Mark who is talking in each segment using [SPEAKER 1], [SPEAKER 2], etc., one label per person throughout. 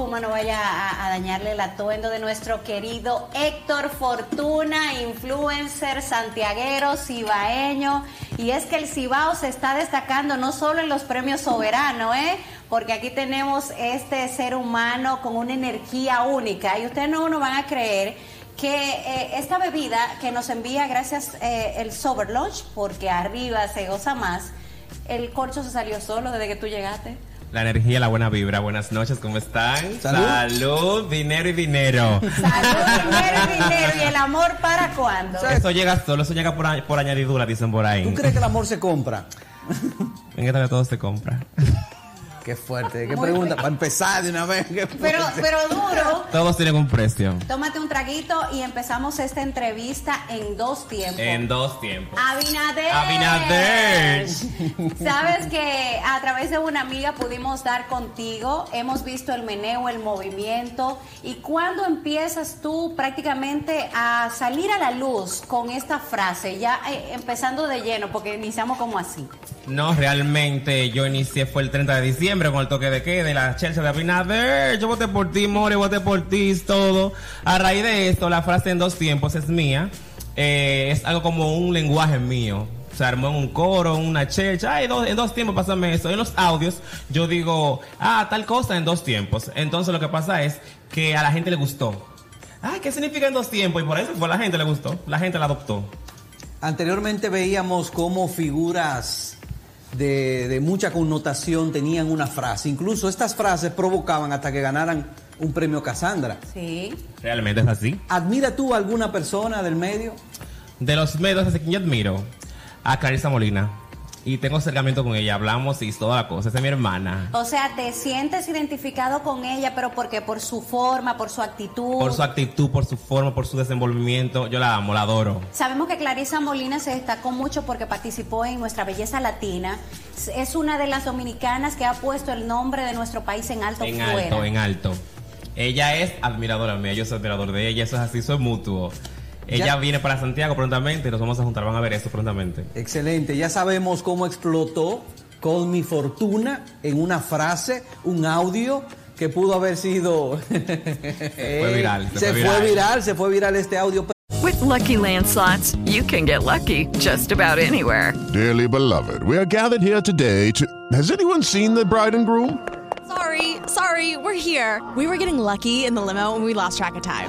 [SPEAKER 1] Espuma no vaya a, dañarle el atuendo de nuestro querido Héctor Fortuna, influencer santiaguero, cibaeño. Y es que el Cibao se está destacando no solo en los premios soberanos, ¿eh? porque aquí tenemos este ser humano con una energía única. Y ustedes no nos van a creer que eh, esta bebida que nos envía gracias eh, el Sober Lunch, porque arriba se goza más, el corcho se salió solo desde que tú llegaste.
[SPEAKER 2] La energía, la buena vibra. Buenas noches, ¿cómo están?
[SPEAKER 3] Salud.
[SPEAKER 2] Salud, dinero y dinero.
[SPEAKER 1] Salud, dinero y dinero. ¿Y el amor para cuándo?
[SPEAKER 2] Eso llega solo, eso llega por, por añadidura, dicen por ahí.
[SPEAKER 3] ¿Tú crees que el amor se compra?
[SPEAKER 2] En esta que todo se compra.
[SPEAKER 3] Qué fuerte, qué
[SPEAKER 1] Muy
[SPEAKER 3] pregunta. Para empezar de una vez. qué
[SPEAKER 1] Pero, pero duro.
[SPEAKER 2] Todos tienen un precio.
[SPEAKER 1] Tómate un traguito y empezamos esta entrevista en dos tiempos.
[SPEAKER 2] En dos tiempos.
[SPEAKER 1] Abinader.
[SPEAKER 2] Abinader.
[SPEAKER 1] Sabes que a través de una amiga pudimos dar contigo, hemos visto el meneo, el movimiento y cuando empiezas tú prácticamente a salir a la luz con esta frase, ya eh, empezando de lleno, porque iniciamos como así.
[SPEAKER 2] No, realmente yo inicié fue el 30 de diciembre con el toque de queda de la Chelsea de Abinader. Yo voté por ti, More, voté por ti, todo. A raíz de esto, la frase en dos tiempos es mía. Eh, es algo como un lenguaje mío. Se armó en un coro, una chelcha. Ay, dos- en dos tiempos pásame eso. En los audios yo digo, ah, tal cosa en dos tiempos. Entonces lo que pasa es que a la gente le gustó. Ay, ¿qué significa en dos tiempos? Y por eso fue la gente le gustó. La gente la adoptó.
[SPEAKER 3] Anteriormente veíamos cómo figuras de, de mucha connotación tenían una frase. Incluso estas frases provocaban hasta que ganaran un premio Casandra.
[SPEAKER 1] Sí.
[SPEAKER 2] Realmente es así.
[SPEAKER 3] ¿Admira tú a alguna persona del medio?
[SPEAKER 2] De los medios, a quien yo admiro, a Clarisa Molina. Y tengo acercamiento con ella, hablamos y toda la cosa. Esa es mi hermana.
[SPEAKER 1] O sea, te sientes identificado con ella, pero porque por su forma, por su actitud.
[SPEAKER 2] Por su actitud, por su forma, por su desenvolvimiento. Yo la amo, la adoro.
[SPEAKER 1] Sabemos que Clarisa Molina se destacó mucho porque participó en Nuestra Belleza Latina. Es una de las dominicanas que ha puesto el nombre de nuestro país en alto
[SPEAKER 2] En
[SPEAKER 1] fuera.
[SPEAKER 2] alto, en alto. Ella es admiradora mía, yo soy admirador de ella, eso es así, es mutuo. Ella
[SPEAKER 3] Ya-
[SPEAKER 2] viene para Santiago prontamente y nos vamos a juntar, van a ver eso prontamente.
[SPEAKER 3] Excelente, ya sabemos cómo explotó con mi fortuna en una frase, un audio que pudo haber sido... Se
[SPEAKER 2] fue viral, se
[SPEAKER 3] Se,
[SPEAKER 2] fue
[SPEAKER 3] fue
[SPEAKER 2] viral.
[SPEAKER 3] viral, se fue viral este audio.
[SPEAKER 4] With Lucky Land slots, you can get lucky just about anywhere.
[SPEAKER 5] Dearly beloved, we are gathered here today to. Has anyone seen the bride and groom?
[SPEAKER 6] Sorry, sorry, we're here. We were getting lucky in the limo and we lost track of time.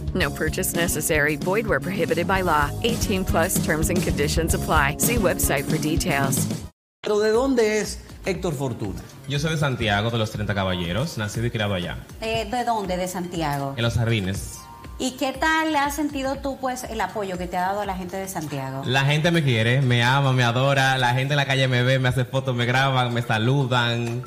[SPEAKER 4] No purchase necessary. Void where prohibited by law. 18 plus terms and conditions apply. See website for details.
[SPEAKER 3] Pero ¿de dónde es Héctor Fortuna?
[SPEAKER 2] Yo soy de Santiago, de los 30 Caballeros, nacido y criado allá,
[SPEAKER 1] Eh, ¿De dónde? De Santiago.
[SPEAKER 2] en los jardines.
[SPEAKER 1] ¿Y qué tal has sentido tú, pues, el apoyo que te ha dado la gente de Santiago?
[SPEAKER 2] La gente me quiere, me ama, me adora, la gente en la calle me ve, me hace fotos, me graban, me saludan.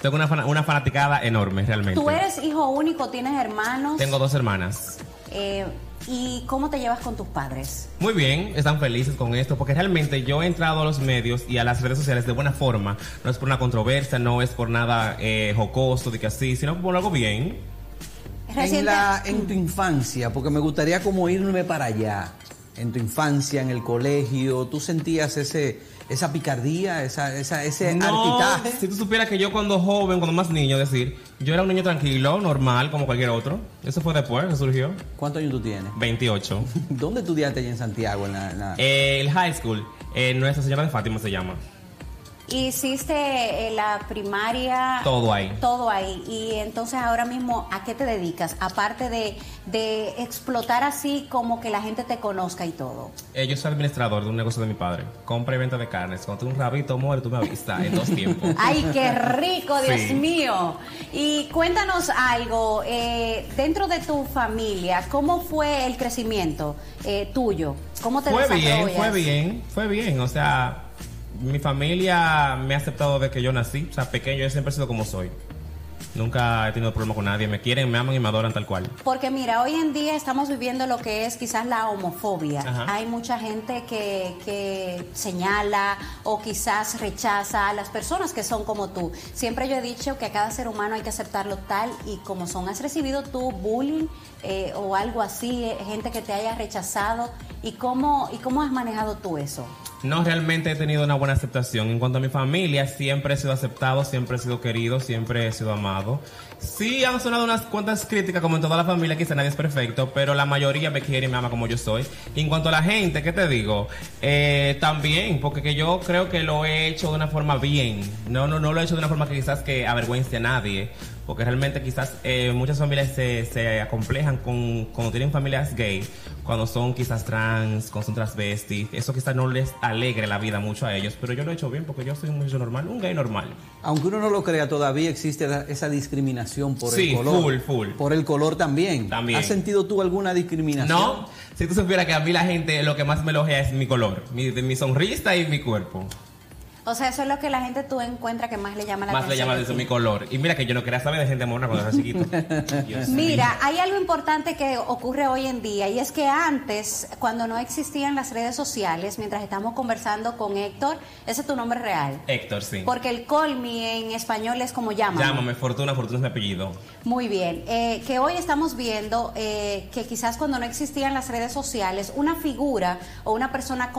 [SPEAKER 2] Tengo una, fana- una fanaticada enorme, realmente.
[SPEAKER 1] Tú eres hijo único, tienes hermanos.
[SPEAKER 2] Tengo dos hermanas.
[SPEAKER 1] Eh, ¿Y cómo te llevas con tus padres?
[SPEAKER 2] Muy bien, están felices con esto, porque realmente yo he entrado a los medios y a las redes sociales de buena forma. No es por una controversia, no es por nada eh, jocoso, de que así, sino por algo bien.
[SPEAKER 3] En, la, en tu infancia, porque me gustaría como irme para allá. En tu infancia, en el colegio, ¿tú sentías ese, esa picardía, esa, esa, ese
[SPEAKER 2] No,
[SPEAKER 3] artitaje?
[SPEAKER 2] si tú supieras que yo cuando joven, cuando más niño, decir, yo era un niño tranquilo, normal, como cualquier otro. Eso fue después que surgió.
[SPEAKER 3] ¿Cuántos años tú tienes?
[SPEAKER 2] 28.
[SPEAKER 3] ¿Dónde estudiaste allá en Santiago? En la, en la-
[SPEAKER 2] Eh, el high school, eh, Nuestra Señora de Fátima se llama.
[SPEAKER 1] Hiciste eh, la primaria.
[SPEAKER 2] Todo ahí.
[SPEAKER 1] Todo ahí. Y entonces ahora mismo, ¿a qué te dedicas? Aparte de, de explotar así como que la gente te conozca y todo.
[SPEAKER 2] Eh, yo soy administrador de un negocio de mi padre. Compra y venta de carnes. Cuando tú un rabito muere, tú me avisas en dos tiempos.
[SPEAKER 1] ¡Ay, qué rico, Dios
[SPEAKER 2] Sí.
[SPEAKER 1] mío! Y cuéntanos algo, eh, dentro de tu familia, ¿cómo fue el crecimiento eh, tuyo? ¿Cómo te
[SPEAKER 2] Fue bien, fue bien, fue bien. O sea, mi familia me ha aceptado desde que yo nací. O sea, pequeño, yo siempre he sido como soy. Nunca he tenido problema con nadie. Me quieren, me aman y me adoran tal cual.
[SPEAKER 1] Porque mira, hoy en día estamos viviendo lo que es quizás la homofobia.
[SPEAKER 2] Ajá.
[SPEAKER 1] Hay mucha gente que, que señala o quizás rechaza a las personas que son como tú. Siempre yo he dicho que a cada ser humano hay que aceptarlo tal y como son. ¿Has recibido tú bullying eh, o algo así, eh, gente que te haya rechazado? ¿Y cómo, ¿Y cómo has manejado tú eso?
[SPEAKER 2] No realmente he tenido una buena aceptación. En cuanto a mi familia, siempre he sido aceptado, siempre he sido querido, siempre he sido amado. Sí, han sonado unas cuantas críticas, como en toda la familia, quizá nadie es perfecto, pero la mayoría me quiere y me ama como yo soy. En cuanto a la gente, ¿qué te digo? Eh, también, porque que yo creo que lo he hecho de una forma bien. No, no, no lo he hecho de una forma que quizás que avergüence a nadie. Porque realmente quizás eh, muchas familias se, se acomplejan con, cuando tienen familias gay, cuando son quizás trans, cuando son transvestis. Eso quizás no les alegre la vida mucho a ellos, pero yo lo he hecho bien porque yo soy un muchacho normal, un gay normal.
[SPEAKER 3] Aunque uno no lo crea, todavía existe esa discriminación por
[SPEAKER 2] Sí,
[SPEAKER 3] el color.
[SPEAKER 2] full, full.
[SPEAKER 3] Por el color también.
[SPEAKER 2] También.
[SPEAKER 3] ¿Has sentido tú alguna discriminación?
[SPEAKER 2] No, si tú supieras que a mí la gente lo que más me elogia es mi color, mi, mi sonrisa y mi cuerpo.
[SPEAKER 1] O sea, eso es lo que la gente tú encuentra que más le llama la
[SPEAKER 2] Más le
[SPEAKER 1] atención.
[SPEAKER 2] llama
[SPEAKER 1] de
[SPEAKER 2] eso
[SPEAKER 1] ti.
[SPEAKER 2] mi color. Y mira que yo no quería saber de gente mona cuando era chiquito.
[SPEAKER 1] Mira, hay algo importante que ocurre hoy en día y es que antes, cuando no existían las redes sociales, mientras estamos conversando con Héctor, ese es tu nombre real.
[SPEAKER 2] Héctor, sí.
[SPEAKER 1] Porque el call me en español es como llama.
[SPEAKER 2] Llámame Fortuna, Fortuna es mi apellido.
[SPEAKER 1] Muy bien. Eh, que hoy estamos viendo eh, que quizás cuando no existían las redes sociales, una figura o una persona con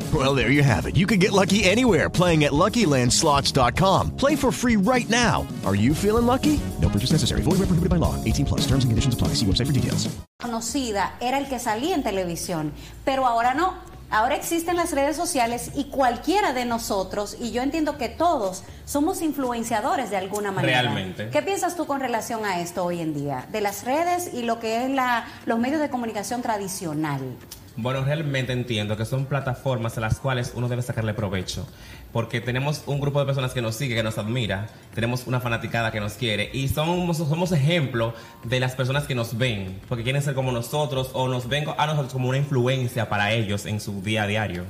[SPEAKER 7] Well, there you have it. You can get lucky anywhere playing at LuckyLandSlots.com. Play for free right now. Are you feeling lucky? No purchase necessary. Void where prohibited by law. 18 plus. Terms and conditions apply. See website for details.
[SPEAKER 1] conocida era el que salía en televisión, pero ahora no. Ahora existen las redes sociales y cualquiera de nosotros, y yo entiendo que todos somos influenciadores de alguna manera.
[SPEAKER 2] Realmente.
[SPEAKER 1] ¿Qué piensas tú con relación a esto hoy en día? De las redes y lo que es la, los medios de comunicación tradicional.
[SPEAKER 2] Bueno, realmente entiendo que son plataformas a las cuales uno debe sacarle provecho, porque tenemos un grupo de personas que nos sigue, que nos admira, tenemos una fanaticada que nos quiere y somos, somos ejemplo de las personas que nos ven, porque quieren ser como nosotros o nos ven a nosotros como una influencia para ellos en su día a diario.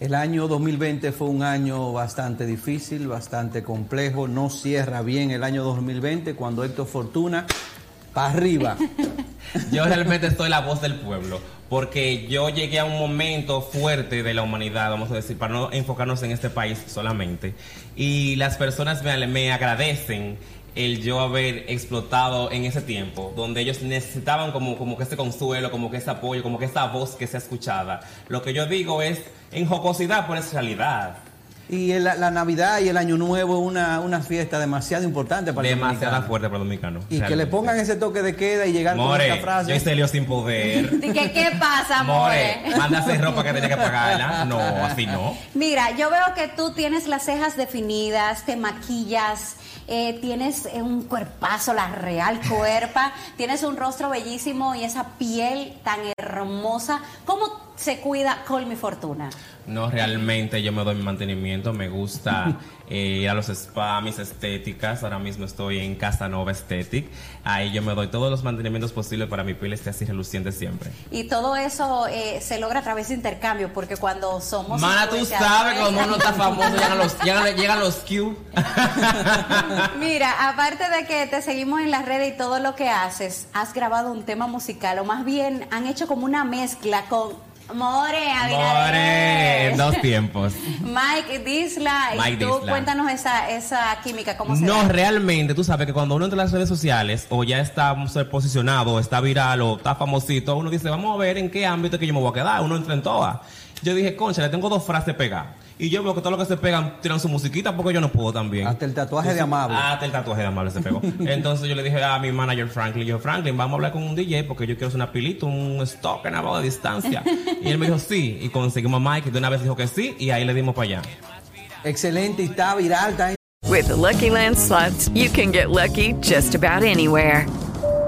[SPEAKER 3] El año 2020 fue un año bastante difícil, bastante complejo. No cierra bien el año 2020 cuando Héctor Fortuna para arriba.
[SPEAKER 2] Yo realmente soy la voz del pueblo, porque yo llegué a un momento fuerte de la humanidad, vamos a decir, para no enfocarnos en este país solamente. Y las personas me, me agradecen el yo haber explotado en ese tiempo, donde ellos necesitaban como, como que ese consuelo, como que ese apoyo, como que esa voz que sea escuchada. Lo que yo digo es en jocosidad, pero es realidad.
[SPEAKER 3] Y el- la Navidad y el Año Nuevo es una, una fiesta demasiado importante para el
[SPEAKER 2] Demasiado fuerte para el dominicano.
[SPEAKER 3] Y que le pongan ese toque de queda y llegar con
[SPEAKER 2] More,
[SPEAKER 3] esta frase.
[SPEAKER 2] yo hice lío sin poder.
[SPEAKER 1] ¿Y que, qué pasa,
[SPEAKER 2] More,
[SPEAKER 1] More?
[SPEAKER 2] hacer ropa que tenía que pagarla. No, así no.
[SPEAKER 1] Mira, yo veo que tú tienes las cejas definidas, te maquillas, eh, tienes eh, un cuerpazo, la real cuerpa, tienes un rostro bellísimo y esa piel tan hermosa. ¿Cómo se cuida Colmi Fortuna?
[SPEAKER 2] No, realmente yo me doy mi mantenimiento. Me gusta eh, ir a los spa, mis estéticas. Ahora mismo estoy en Casa Nova Aesthetic. Ahí yo me doy todos los mantenimientos posibles para mi piel esté así reluciente siempre.
[SPEAKER 1] Y todo eso eh, se logra a través de intercambio, porque cuando somos...
[SPEAKER 2] Mana, tú sabes que cuando uno está famoso llegan los, llegan, llegan los Q.
[SPEAKER 1] Mira, aparte de que te seguimos en las redes y todo lo que haces, has grabado un tema musical, o más bien han hecho como una mezcla con More,
[SPEAKER 2] More, dos tiempos.
[SPEAKER 1] Mike Disla, y tú
[SPEAKER 2] Disla.
[SPEAKER 1] cuéntanos esa, esa química, ¿cómo se
[SPEAKER 2] No,
[SPEAKER 1] da?
[SPEAKER 2] realmente, tú sabes que cuando uno entra en las redes sociales o ya está posicionado, está viral o está famosito, uno dice, vamos a ver en qué ámbito que yo me voy a quedar. Uno entra en todas. Yo dije, concha, le tengo dos frases pegadas. Y yo veo que todo lo que se pegan tiran su musiquita porque yo no puedo también.
[SPEAKER 3] Hasta el tatuaje de amable.
[SPEAKER 2] Hasta el tatuaje de amable se pegó. Entonces yo le dije a mi manager Franklin, yo, Franklin, vamos a hablar con un DJ porque yo quiero hacer una pilita, un stock en la de distancia. y él me dijo sí. Y conseguimos a Mike y de una vez dijo que sí y ahí le dimos para allá.
[SPEAKER 3] Excelente, y está viral, está
[SPEAKER 4] With the Lucky Land slots, you can get lucky just about anywhere.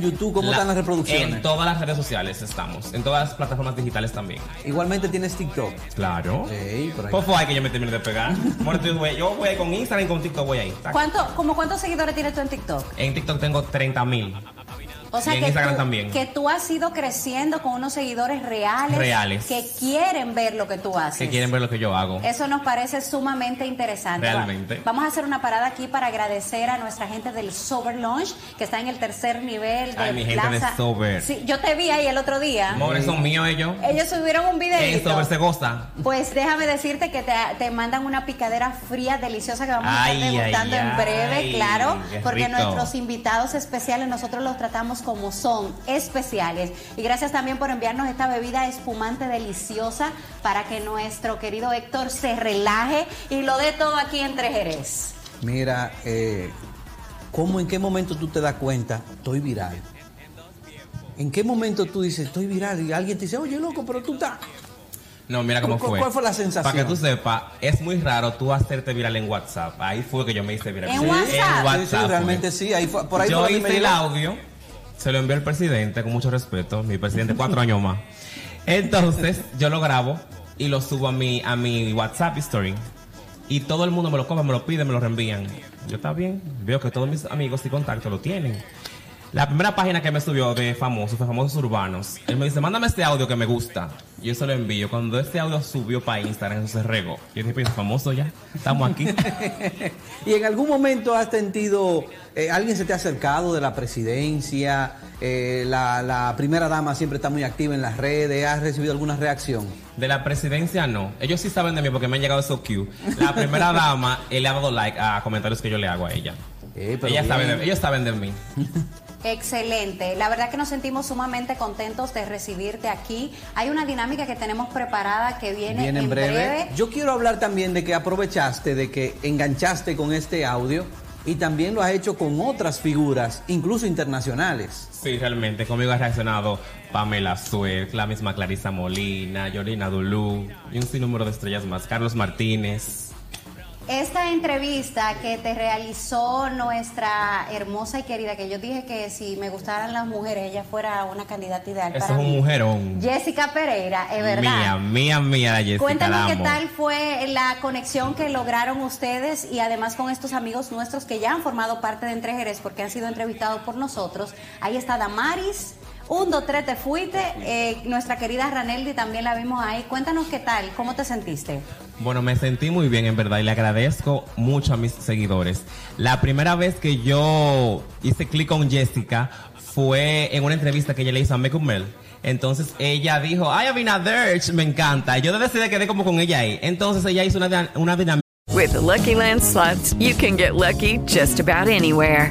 [SPEAKER 3] YouTube, ¿cómo
[SPEAKER 2] La-
[SPEAKER 3] están las reproducciones?
[SPEAKER 2] En todas las redes sociales estamos. En todas las plataformas digitales también.
[SPEAKER 3] Igualmente tienes TikTok.
[SPEAKER 2] Claro.
[SPEAKER 3] Sí, por ahí.
[SPEAKER 2] ¿Cómo fue que yo me terminé de pegar? Yo voy- yo voy con Instagram y con TikTok voy ahí.
[SPEAKER 1] ¿Cuánto, como cuántos seguidores tienes tú en TikTok?
[SPEAKER 2] En TikTok tengo 30 mil.
[SPEAKER 1] O sea
[SPEAKER 2] y en
[SPEAKER 1] que
[SPEAKER 2] Instagram
[SPEAKER 1] tú,
[SPEAKER 2] también.
[SPEAKER 1] que tú has ido creciendo con unos seguidores reales,
[SPEAKER 2] Reales.
[SPEAKER 1] que quieren ver lo que tú haces.
[SPEAKER 2] Que quieren ver lo que yo hago.
[SPEAKER 1] Eso nos parece sumamente interesante.
[SPEAKER 2] Realmente.
[SPEAKER 1] Vamos a hacer una parada aquí para agradecer a nuestra gente del Sober Lounge, que está en el tercer nivel de
[SPEAKER 2] Ay, mi gente de. Sober.
[SPEAKER 1] Sí, yo te vi ahí el otro día.
[SPEAKER 2] Amores, son míos ellos.
[SPEAKER 1] Ellos subieron un
[SPEAKER 2] En
[SPEAKER 1] videito.
[SPEAKER 2] Sober se goza.
[SPEAKER 1] Pues déjame decirte que te, te mandan una picadera fría, deliciosa que vamos a estar degustando en breve,
[SPEAKER 2] ay,
[SPEAKER 1] claro, porque
[SPEAKER 2] rico.
[SPEAKER 1] nuestros invitados especiales nosotros los tratamos como son, especiales. Y gracias también por enviarnos esta bebida espumante deliciosa para que nuestro querido Héctor se relaje y lo dé todo aquí entre Jerez.
[SPEAKER 3] Mira, eh, ¿cómo en qué momento tú te das cuenta? Estoy viral. ¿En qué momento tú dices, estoy viral? Y alguien te dice, oye, loco, pero tú estás...
[SPEAKER 2] No, mira cómo
[SPEAKER 3] ¿Cu-
[SPEAKER 2] fue.
[SPEAKER 3] cuál fue la sensación?
[SPEAKER 2] Para que tú sepas, es muy raro tú hacerte viral en WhatsApp. Ahí fue que yo me hice viral.
[SPEAKER 3] ¿En
[SPEAKER 2] Sí,
[SPEAKER 3] WhatsApp?
[SPEAKER 2] En
[SPEAKER 3] Sí,
[SPEAKER 2] WhatsApp.
[SPEAKER 3] sí, realmente sí, ahí fue- por ahí
[SPEAKER 2] yo
[SPEAKER 3] fue donde me
[SPEAKER 2] hice el
[SPEAKER 3] llegó.
[SPEAKER 2] audio, se lo envió al presidente con mucho respeto, mi presidente cuatro años más. Entonces, yo lo grabo y lo subo a mi, a mi WhatsApp story. Y todo el mundo me lo copia, me lo pide, me lo reenvían. Yo está bien, veo que todos mis amigos y contactos lo tienen. La primera página que me subió de famosos, fue famosos urbanos. Él me dice, mándame este audio que me gusta. Yo se lo envío. Cuando este audio subió para Instagram, eso se regó. Yo dije, pues famoso ya, estamos aquí.
[SPEAKER 3] ¿Y en algún momento has sentido, eh, alguien se te ha acercado de la presidencia? Eh, la, la primera dama siempre está muy activa en las redes. ¿Has recibido alguna reacción?
[SPEAKER 2] De la presidencia no. Ellos sí saben de mí porque me han llegado esos Q. La primera dama, él le ha dado like a comentarios que yo le hago a ella.
[SPEAKER 3] Eh, pero
[SPEAKER 2] Ellas saben
[SPEAKER 3] bien.
[SPEAKER 2] de- ellos saben de mí.
[SPEAKER 1] Excelente. La verdad que nos sentimos sumamente contentos de recibirte aquí. Hay una dinámica que tenemos preparada que viene,
[SPEAKER 3] Viene en breve. Yo quiero hablar también de que aprovechaste, de que enganchaste con este audio y también lo has hecho con otras figuras, incluso internacionales.
[SPEAKER 2] Sí, realmente. Conmigo ha reaccionado Pamela Suez, la misma Clarisa Molina, Yorina Dulú y un sinnúmero de estrellas más. Carlos Martínez.
[SPEAKER 1] Esta entrevista que te realizó nuestra hermosa y querida, que yo dije que si me gustaran las mujeres, ella fuera una candidata ideal
[SPEAKER 2] Eso es
[SPEAKER 1] para
[SPEAKER 2] un
[SPEAKER 1] mí.
[SPEAKER 2] mujerón.
[SPEAKER 1] Jessica Pereira, es verdad.
[SPEAKER 2] Mía, mía, mía, la Jessica.
[SPEAKER 1] Cuéntanos qué tal fue la conexión que lograron ustedes y además con estos amigos nuestros que ya han formado parte de Entre Jerez porque han sido entrevistados por nosotros. Ahí está Damaris. Un, dos, tres, te fuiste. Eh, nuestra querida Raneldi también la vimos ahí. Cuéntanos qué tal, cómo te sentiste.
[SPEAKER 2] Bueno, me sentí muy bien en verdad y le agradezco mucho a mis seguidores. La primera vez que yo hice clic con Jessica fue en una entrevista que ella le hizo a Make Up Mel. Entonces ella dijo, ay, Abinader, me encanta. Yo desde ese quedé como con ella ahí. Entonces ella hizo una, una dinámica.
[SPEAKER 4] With the Lucky Land slots, you can get lucky just about anywhere.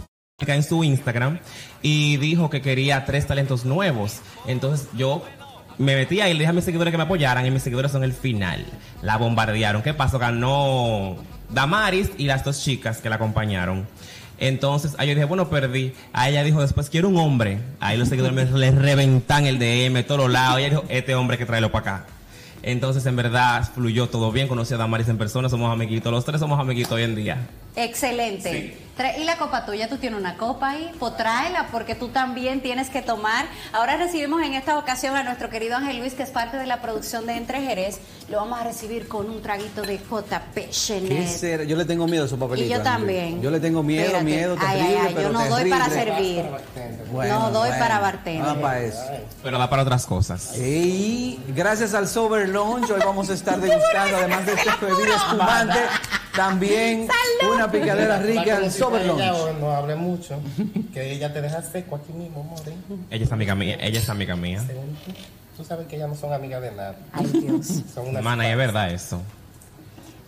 [SPEAKER 2] En su Instagram y dijo que quería tres talentos nuevos. Entonces yo me metí ahí y le dije a mis seguidores que me apoyaran y mis seguidores son el final. La bombardearon. ¿Qué pasó? Ganó Damaris y las dos chicas que la acompañaron. Entonces, ahí yo dije, bueno, perdí. A ella dijo después, quiero un hombre. Ahí los seguidores me le reventan el DM, todos los lados. Ella dijo, este hombre que tráelo para acá. Entonces, en verdad, fluyó todo bien. Conocí a Damaris en persona, somos amiguitos. Los tres somos amiguitos hoy en día.
[SPEAKER 1] Excelente. ¿Y la copa tuya? ¿Tú tienes una copa ahí? Pues tráela porque tú también tienes que tomar. Ahora recibimos en esta ocasión a nuestro querido Ángel Luis, que es parte de la producción de Entre Jerez. Lo vamos a recibir con un traguito de JP
[SPEAKER 3] ¿Qué
[SPEAKER 1] Chenet.
[SPEAKER 3] Yo le tengo miedo a esos papelitos.
[SPEAKER 1] Y yo también.
[SPEAKER 3] Yo le tengo miedo,
[SPEAKER 1] Espérate.
[SPEAKER 3] miedo,
[SPEAKER 1] Ay,
[SPEAKER 3] terrible,
[SPEAKER 1] ay, ay,
[SPEAKER 3] pero
[SPEAKER 1] yo no doy para servir.
[SPEAKER 3] Bueno,
[SPEAKER 1] no doy
[SPEAKER 3] bueno.
[SPEAKER 1] para bartender.
[SPEAKER 3] Nada para eso.
[SPEAKER 2] Pero da para otras cosas.
[SPEAKER 3] Y gracias al Sober Lounge, hoy vamos a estar degustando, además de este bebida espumante, también una picadera rica en Sober
[SPEAKER 8] Ella
[SPEAKER 3] Lounge.
[SPEAKER 8] no hable mucho, que ella te deja seco aquí mismo, more.
[SPEAKER 2] Ella es amiga mía. Ella es amiga mía.
[SPEAKER 8] Según tú, tú sabes que ellas no son amigas de nada.
[SPEAKER 1] Ay, Dios.
[SPEAKER 8] Son unas
[SPEAKER 2] Mana, es verdad eso.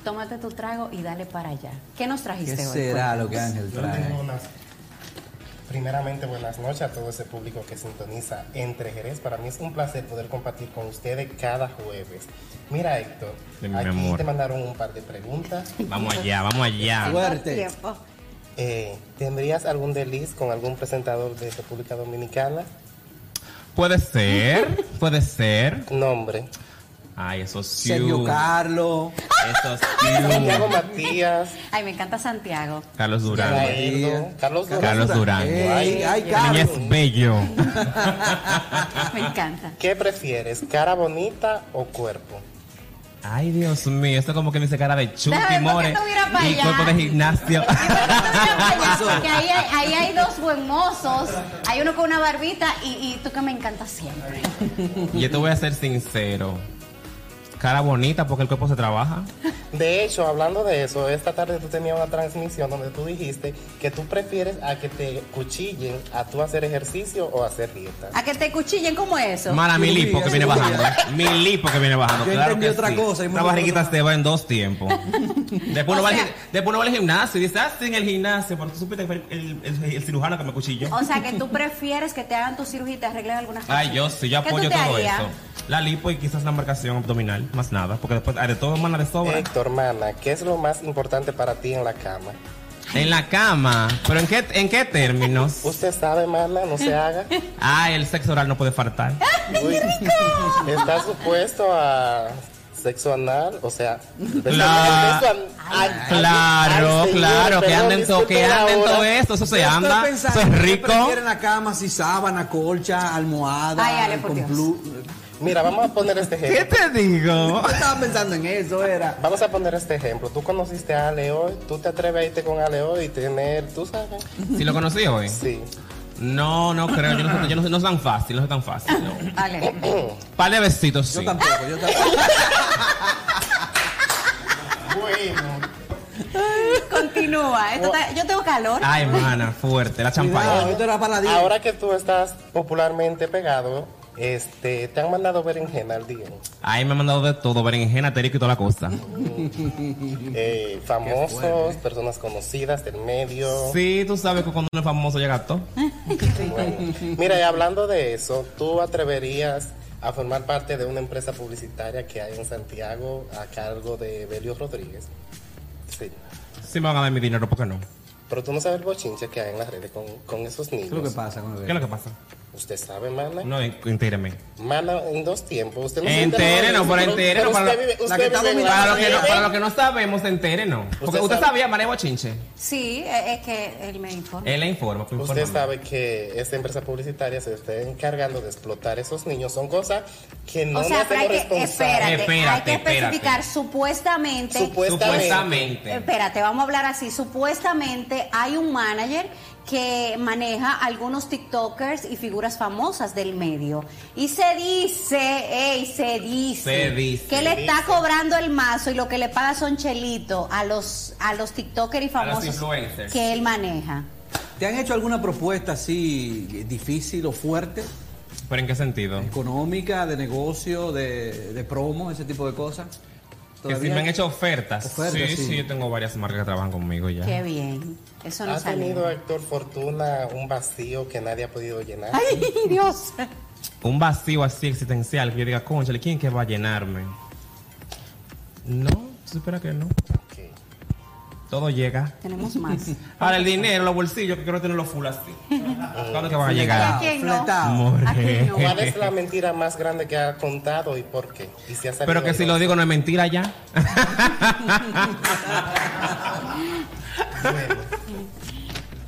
[SPEAKER 1] Tómate tu trago y dale para allá. ¿Qué nos trajiste
[SPEAKER 3] ¿Qué
[SPEAKER 1] hoy?
[SPEAKER 3] será
[SPEAKER 1] Cuéntanos.
[SPEAKER 3] lo que Ángel
[SPEAKER 8] Yo
[SPEAKER 3] trae?
[SPEAKER 8] tengo unas- Primeramente, buenas noches a todo ese público que sintoniza Entre Jerez. Para mí es un placer poder compartir con ustedes cada jueves. Mira, Héctor,
[SPEAKER 2] mi
[SPEAKER 8] aquí
[SPEAKER 2] amor.
[SPEAKER 8] te mandaron un par de preguntas.
[SPEAKER 2] Vamos allá, vamos allá.
[SPEAKER 3] Fuerte.
[SPEAKER 8] Eh, ¿Tendrías algún desliz con algún presentador de República Dominicana?
[SPEAKER 2] Puede ser, puede ser.
[SPEAKER 8] Nombre.
[SPEAKER 2] Ay, esos
[SPEAKER 3] Sergio Carlos.
[SPEAKER 2] Esos
[SPEAKER 8] Santiago Matías.
[SPEAKER 1] Ay, me encanta Santiago.
[SPEAKER 2] Carlos Durán.
[SPEAKER 8] Carlos Durán.
[SPEAKER 2] Carlos Durán.
[SPEAKER 8] Ay, ay,
[SPEAKER 2] niña es bello.
[SPEAKER 1] Me encanta.
[SPEAKER 8] ¿Qué prefieres, cara bonita o cuerpo?
[SPEAKER 2] Ay, Dios mío, esto como que me dice cara de chupi,
[SPEAKER 1] Déjame, ¿por qué
[SPEAKER 2] more.
[SPEAKER 1] no
[SPEAKER 2] Y cuerpo de gimnasio.
[SPEAKER 1] que ahí hay, ahí hay dos buen mozos, hay uno con una barbita y, y tú que me encanta siempre.
[SPEAKER 2] Yo te voy a ser sincero. Cara bonita porque el cuerpo se trabaja.
[SPEAKER 8] De hecho, hablando de eso, esta tarde tú tenías una transmisión donde tú dijiste que tú prefieres a que te cuchillen a tú hacer ejercicio o hacer dieta.
[SPEAKER 1] A que te cuchillen como eso.
[SPEAKER 2] Mala mi lipo que viene bajando. ¿eh? Mi lipo que viene bajando.
[SPEAKER 3] Yo
[SPEAKER 2] claro
[SPEAKER 3] entendí
[SPEAKER 2] que
[SPEAKER 3] otra
[SPEAKER 2] sí.
[SPEAKER 3] cosa y me
[SPEAKER 2] Una barriguita se va en dos tiempos. Después uno, va al, después uno va al gimnasio y dice, ah, sí, en el gimnasio, porque tú supiste que fue el, el- el- el cirujano que me cuchilló.
[SPEAKER 1] O sea que tú prefieres que te hagan tu cirugía y te arreglen algunas cosas.
[SPEAKER 2] Ay, yo sí, yo
[SPEAKER 1] ¿Qué tú
[SPEAKER 2] apoyo todo
[SPEAKER 1] harías?
[SPEAKER 2] eso. La lipo y quizás la marcación abdominal, más nada, porque después hay de todo mana de sobra.
[SPEAKER 8] Héctor, mana, ¿qué es lo más importante para ti en la cama?
[SPEAKER 2] En la cama, pero ¿en qué, en qué términos?
[SPEAKER 8] Usted sabe, mana, no se haga.
[SPEAKER 2] Ah, el sexo oral no puede faltar.
[SPEAKER 8] Uy, ¿Está supuesto a sexo anal? O sea, an- al-
[SPEAKER 2] Claro,
[SPEAKER 8] señor,
[SPEAKER 2] claro, que anden, to, que
[SPEAKER 8] disculpe la
[SPEAKER 2] anden
[SPEAKER 8] hora.
[SPEAKER 2] todo esto, eso se
[SPEAKER 3] Yo
[SPEAKER 2] anda, eso es
[SPEAKER 3] ¿qué
[SPEAKER 2] rico.
[SPEAKER 3] prefieren la cama si sábana, colcha, almohada,
[SPEAKER 1] Ay, Ale, por
[SPEAKER 3] con
[SPEAKER 1] Dios.
[SPEAKER 3] plu-
[SPEAKER 8] Mira, vamos a poner este
[SPEAKER 2] ¿Qué
[SPEAKER 8] ejemplo.
[SPEAKER 2] te digo?
[SPEAKER 3] Yo estaba pensando en eso, era.
[SPEAKER 8] Vamos a poner este ejemplo. Tú conociste a Ale hoy, tú te atreves a irte con Ale hoy y tener, tú sabes.
[SPEAKER 2] ¿Si lo conocí hoy?
[SPEAKER 8] Sí.
[SPEAKER 2] No, no creo, yo no, sé- yo no, sé- no es tan fácil, no es tan fácil. No.
[SPEAKER 1] Dale.
[SPEAKER 2] Par de besitos, sí.
[SPEAKER 3] Yo tampoco, yo tampoco.
[SPEAKER 8] Bueno.
[SPEAKER 1] Continúa. Esto está- yo tengo calor.
[SPEAKER 2] Ay, mana, fuerte, la champaña.
[SPEAKER 3] Cuidado, esto era para la dieta.
[SPEAKER 8] Ahora que tú estás popularmente pegado, este, te han mandado berenjena al día.
[SPEAKER 2] Ay, me han mandado de todo, berenjena, terico y toda la cosa.
[SPEAKER 8] Eh, famosos, personas conocidas del medio.
[SPEAKER 2] Sí, tú sabes que cuando uno es famoso llega todo.
[SPEAKER 8] Bueno. Mira, y hablando de eso, ¿tú atreverías a formar parte de una empresa publicitaria que hay en Santiago a cargo de Belio Rodríguez? Sí.
[SPEAKER 2] Sí me van a dar mi dinero, ¿por qué no?
[SPEAKER 8] Pero tú no sabes el bochinche que hay en las redes con, con esos niños.
[SPEAKER 3] ¿Qué es lo que pasa con el
[SPEAKER 2] ¿Qué es lo que pasa?
[SPEAKER 8] ¿Usted sabe, mana?
[SPEAKER 2] No, entéreme.
[SPEAKER 8] Mana en dos tiempos. Usted no de
[SPEAKER 2] pero no, para,
[SPEAKER 8] usted vive-
[SPEAKER 2] la
[SPEAKER 8] usted
[SPEAKER 2] que está
[SPEAKER 8] vive en
[SPEAKER 2] dominando.
[SPEAKER 8] las
[SPEAKER 2] para, lo que no,
[SPEAKER 8] redes.
[SPEAKER 2] para lo que no sabemos, entere, no. Porque
[SPEAKER 8] Usted
[SPEAKER 2] usted,
[SPEAKER 8] sabe-
[SPEAKER 2] sabía, María Bochinche.
[SPEAKER 1] Sí, es que él me informa.
[SPEAKER 2] Él le informa. pues,
[SPEAKER 8] Usted sabe que esta empresa publicitaria se está encargando de explotar esos niños. Son cosas que no
[SPEAKER 1] o sea,
[SPEAKER 8] nos
[SPEAKER 1] pero hay
[SPEAKER 8] hacemos
[SPEAKER 1] que, espérate.
[SPEAKER 2] Espérate,
[SPEAKER 1] hay que
[SPEAKER 2] espérate.
[SPEAKER 1] especificar supuestamente.
[SPEAKER 8] Supuestamente.
[SPEAKER 2] Supuestamente.
[SPEAKER 1] Espérate, vamos a hablar así. Supuestamente hay un manager que maneja algunos TikTokers y figuras famosas del medio. Y se dice, ey, se dice,
[SPEAKER 2] Se dice.
[SPEAKER 1] que le está cobrando el mazo y lo que le paga son chelitos a los, a los TikTokers y famosos que él maneja.
[SPEAKER 3] ¿Te han hecho alguna propuesta así difícil o fuerte?
[SPEAKER 2] ¿Pero en qué sentido?
[SPEAKER 3] Económica, de negocio, de, de promo, ese tipo de cosas.
[SPEAKER 2] Que si me han hecho ofertas.
[SPEAKER 3] Ofertas,
[SPEAKER 2] sí,
[SPEAKER 3] sí.
[SPEAKER 2] sí, yo tengo varias marcas que trabajan conmigo ya.
[SPEAKER 1] Qué bien. Eso no
[SPEAKER 8] ¿Ha
[SPEAKER 1] salió.
[SPEAKER 8] tenido Héctor Fortuna un vacío que nadie ha podido llenar?
[SPEAKER 1] Ay, Dios.
[SPEAKER 2] Un vacío así existencial que yo diga, conchale, ¿quién que va a llenarme? No, se espera que no. Todo llega.
[SPEAKER 1] Tenemos más.
[SPEAKER 2] Ahora el dinero, los bolsillos, que quiero tenerlos full así. ¿Cuándo que van a
[SPEAKER 1] ¿A
[SPEAKER 2] llegar?
[SPEAKER 1] quién no?
[SPEAKER 3] Fletado.
[SPEAKER 2] More.
[SPEAKER 1] ¿A quién no?
[SPEAKER 8] ¿Cuál es la mentira más grande que ha contado y por qué? Y si ha
[SPEAKER 2] Pero que si lo digo no es mentira ya.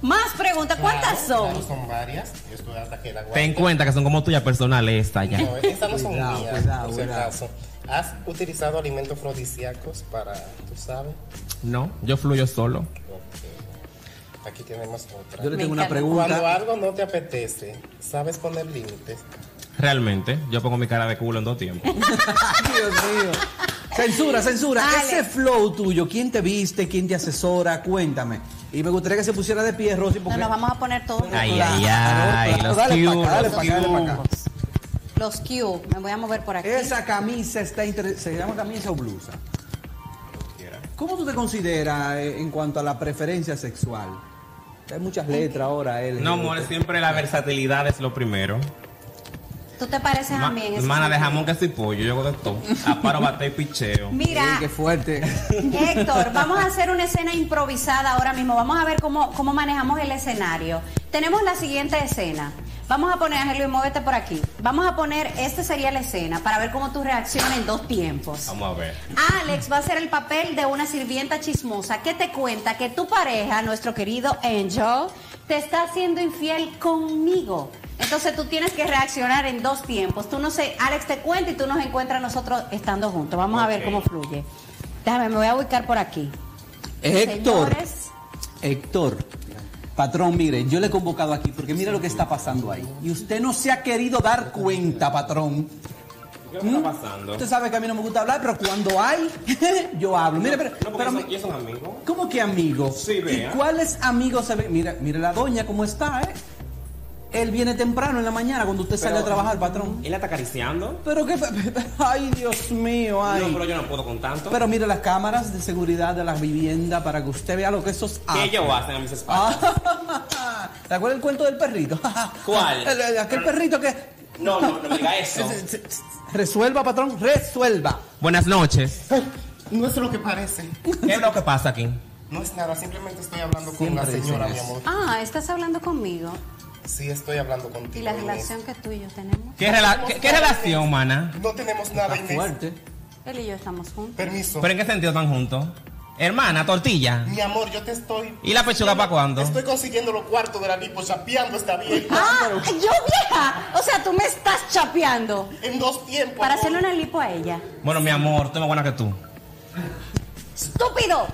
[SPEAKER 1] Más preguntas. ¿Cuántas
[SPEAKER 8] Claro,
[SPEAKER 1] son?
[SPEAKER 8] claro, son varias. Yo estoy hasta que la.
[SPEAKER 2] Ten en cuenta que son como tuyas personales estas ya.
[SPEAKER 8] No, estas no son
[SPEAKER 3] Cuidado,
[SPEAKER 8] mías,
[SPEAKER 3] cuidado,
[SPEAKER 8] por si
[SPEAKER 3] cuidado.
[SPEAKER 8] acaso. ¿Has utilizado alimentos afrodisíacos para, tú sabes?
[SPEAKER 2] No, yo fluyo solo.
[SPEAKER 8] Ok. Aquí tenemos otra.
[SPEAKER 3] Yo le tengo una pregunta.
[SPEAKER 8] Cuando algo no te apetece, ¿sabes poner límites?
[SPEAKER 2] Realmente, yo pongo mi cara de culo en dos tiempos.
[SPEAKER 3] Dios mío. Censura, censura.
[SPEAKER 1] Dale.
[SPEAKER 3] Ese flow tuyo, ¿quién te viste? ¿Quién te asesora? Cuéntame. Y me gustaría que se pusiera de pie, Rosy,
[SPEAKER 1] No,
[SPEAKER 3] porque...
[SPEAKER 1] nos vamos a poner todos.
[SPEAKER 2] Ay, ay, ay, los
[SPEAKER 3] Dale pa'
[SPEAKER 2] cute,
[SPEAKER 3] acá, dale
[SPEAKER 2] los
[SPEAKER 3] pa' acá, dale pa' acá.
[SPEAKER 2] cute.
[SPEAKER 1] Los Q. Me voy a mover por aquí.
[SPEAKER 3] Esa camisa está inter- ¿Se llama camisa o blusa? ¿Cómo tú te consideras eh, en cuanto a la preferencia sexual? Hay muchas letras ahora. LGBT.
[SPEAKER 2] No, amor, siempre la versatilidad es lo primero.
[SPEAKER 1] Tú te pareces
[SPEAKER 2] Ma-
[SPEAKER 1] a mí en ese
[SPEAKER 2] mana de jamón que soy pollo, yo hago de todo. Aparo, bate y picheo.
[SPEAKER 1] Mira,
[SPEAKER 3] Sí, qué fuerte.
[SPEAKER 1] Héctor, vamos a hacer una escena improvisada ahora mismo. Vamos a ver cómo, cómo manejamos el escenario. Tenemos la siguiente escena. Vamos a poner, Ángel Luis, muévete por aquí. Vamos a poner, esta sería la escena para ver cómo tú reaccionas en dos tiempos.
[SPEAKER 2] Vamos a ver.
[SPEAKER 1] Alex va a hacer el papel de una sirvienta chismosa que te cuenta que tu pareja, nuestro querido Angel, te está haciendo infiel conmigo. Entonces tú tienes que reaccionar en dos tiempos. Tú no sé, Alex te cuenta y tú nos encuentras nosotros estando juntos. Vamos a ver cómo fluye. Déjame, me voy a ubicar por aquí.
[SPEAKER 3] Héctor.
[SPEAKER 1] Señores,
[SPEAKER 3] Héctor. Patrón, mire, yo le he convocado aquí porque mira lo que está pasando ahí. Y usted no se ha querido dar cuenta, patrón.
[SPEAKER 2] ¿Qué está pasando?
[SPEAKER 3] Usted sabe que a mí no me gusta hablar, pero cuando hay, yo hablo. Mire, pero,
[SPEAKER 2] No,
[SPEAKER 3] pero
[SPEAKER 2] ellos son amigos.
[SPEAKER 3] ¿cómo que amigos?
[SPEAKER 2] Sí, vea.
[SPEAKER 3] ¿Y cuáles amigos se ven? Mira, mire la doña cómo está, ¿eh? Él viene temprano en la mañana cuando usted sale a trabajar, patrón.
[SPEAKER 2] ¿Él la está acariciando?
[SPEAKER 3] Pero qué, ay Dios mío, ay.
[SPEAKER 2] No, pero yo no puedo con tanto.
[SPEAKER 3] Pero mire las cámaras de seguridad de la vivienda para que usted vea lo que esos
[SPEAKER 2] ¿Qué
[SPEAKER 3] hacen.
[SPEAKER 2] ellos hacen a mis espaldas?
[SPEAKER 3] ¿Te acuerdas el cuento del perrito?
[SPEAKER 2] ¿Cuál?
[SPEAKER 3] El- el- aquel perrito que...
[SPEAKER 2] No, no, no me diga eso.
[SPEAKER 3] Resuelva, patrón, resuelva.
[SPEAKER 2] Buenas noches.
[SPEAKER 8] No es lo que parece.
[SPEAKER 2] ¿Qué es lo que pasa aquí?
[SPEAKER 8] No es nada, simplemente estoy hablando con
[SPEAKER 3] Siempre
[SPEAKER 8] una señora, mi amor.
[SPEAKER 1] ah, estás hablando conmigo.
[SPEAKER 8] Sí, estoy hablando
[SPEAKER 1] ¿Y
[SPEAKER 8] contigo.
[SPEAKER 1] la
[SPEAKER 8] Inés.
[SPEAKER 1] relación que tú y yo tenemos?
[SPEAKER 2] ¿Qué, rela- qué- qué relación, mana?
[SPEAKER 8] No tenemos nada, Inés.
[SPEAKER 3] Fuerte.
[SPEAKER 1] Él y yo estamos juntos.
[SPEAKER 8] Permiso.
[SPEAKER 2] ¿Pero en qué sentido están juntos? Hermana, tortilla.
[SPEAKER 8] Mi amor, yo te estoy.
[SPEAKER 2] ¿Y la pechuga para cuándo?
[SPEAKER 8] Estoy consiguiendo los cuartos de la lipo, chapeando esta vieja.
[SPEAKER 1] Ah, yo vieja. O sea, tú me estás chapeando.
[SPEAKER 8] En dos tiempos.
[SPEAKER 1] Para
[SPEAKER 8] amor.
[SPEAKER 1] hacerle una lipo a ella.
[SPEAKER 2] Bueno, mi amor, tú más buena que tú.
[SPEAKER 1] ¡Estúpido!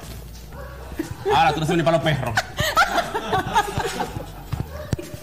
[SPEAKER 2] Ahora tú no sirves ni para los perros.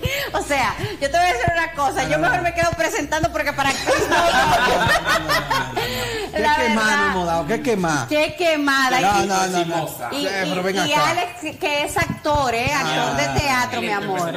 [SPEAKER 1] O sea, yo te voy a decir una cosa. Yo mejor me quedo presentando porque para actriz no.
[SPEAKER 3] ¿Qué
[SPEAKER 1] La
[SPEAKER 3] quemada? ¿Qué quemada?
[SPEAKER 1] Qué quemada.
[SPEAKER 3] No,
[SPEAKER 1] Y-
[SPEAKER 3] no, no, no.
[SPEAKER 1] Y,
[SPEAKER 3] Eh,
[SPEAKER 1] y- y. Alex, que es actor, ¿eh? Actor de teatro, mi amor.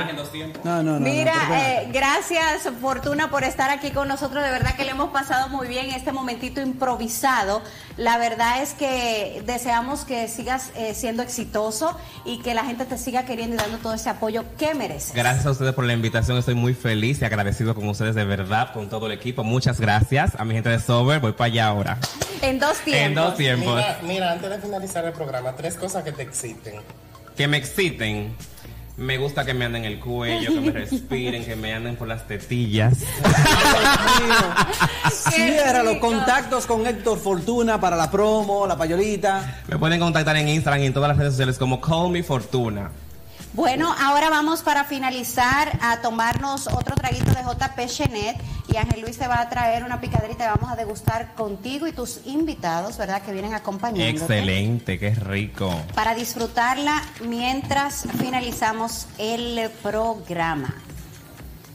[SPEAKER 3] No, no, no.
[SPEAKER 1] Mira, eh, gracias Fortuna por estar aquí con nosotros. De verdad que le hemos pasado muy bien este momentito improvisado. La verdad es que deseamos que sigas eh, siendo exitoso y que la gente te siga queriendo y dando todo ese apoyo que mereces.
[SPEAKER 2] Gracias a ustedes por la invitación. Estoy muy feliz y agradecido con ustedes de verdad, con todo el equipo. Muchas gracias a mi gente de Sober. Voy para allá ahora.
[SPEAKER 1] En dos tiempos.
[SPEAKER 2] En dos tiempos.
[SPEAKER 8] Mira, mira, antes de finalizar el programa, tres cosas que te exciten.
[SPEAKER 2] Que me exciten. Me gusta que me anden el cuello, que me respiren, que me anden por las tetillas.
[SPEAKER 3] Cierra los contactos con Héctor Fortuna para la promo, la payolita.
[SPEAKER 2] Me pueden contactar en Instagram y en todas las redes sociales como Call Me Fortuna.
[SPEAKER 1] Bueno, ahora vamos para finalizar a tomarnos otro traguito de JP Chenet y Ángel Luis te va a traer una picadrita que vamos a degustar contigo y tus invitados, ¿verdad? Que vienen acompañándote.
[SPEAKER 2] Excelente, qué rico.
[SPEAKER 1] Para disfrutarla mientras finalizamos el programa.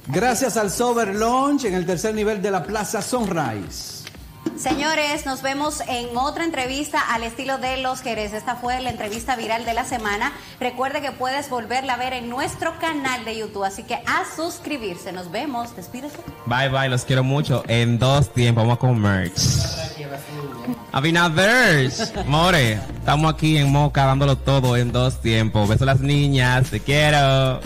[SPEAKER 3] Gracias al Sober Launch en el tercer nivel de la Plaza Sunrise.
[SPEAKER 1] Señores, nos vemos en otra entrevista al estilo de los Jerez. Esta fue la entrevista viral de la semana. Recuerde que puedes volverla a ver en nuestro canal de YouTube, así que a suscribirse. Nos vemos. Despídese.
[SPEAKER 2] Bye bye, los quiero mucho. En dos tiempos vamos con merch. Abinaders, More, estamos aquí en Moca dándolo todo en dos tiempos. Beso a las niñas, te quiero.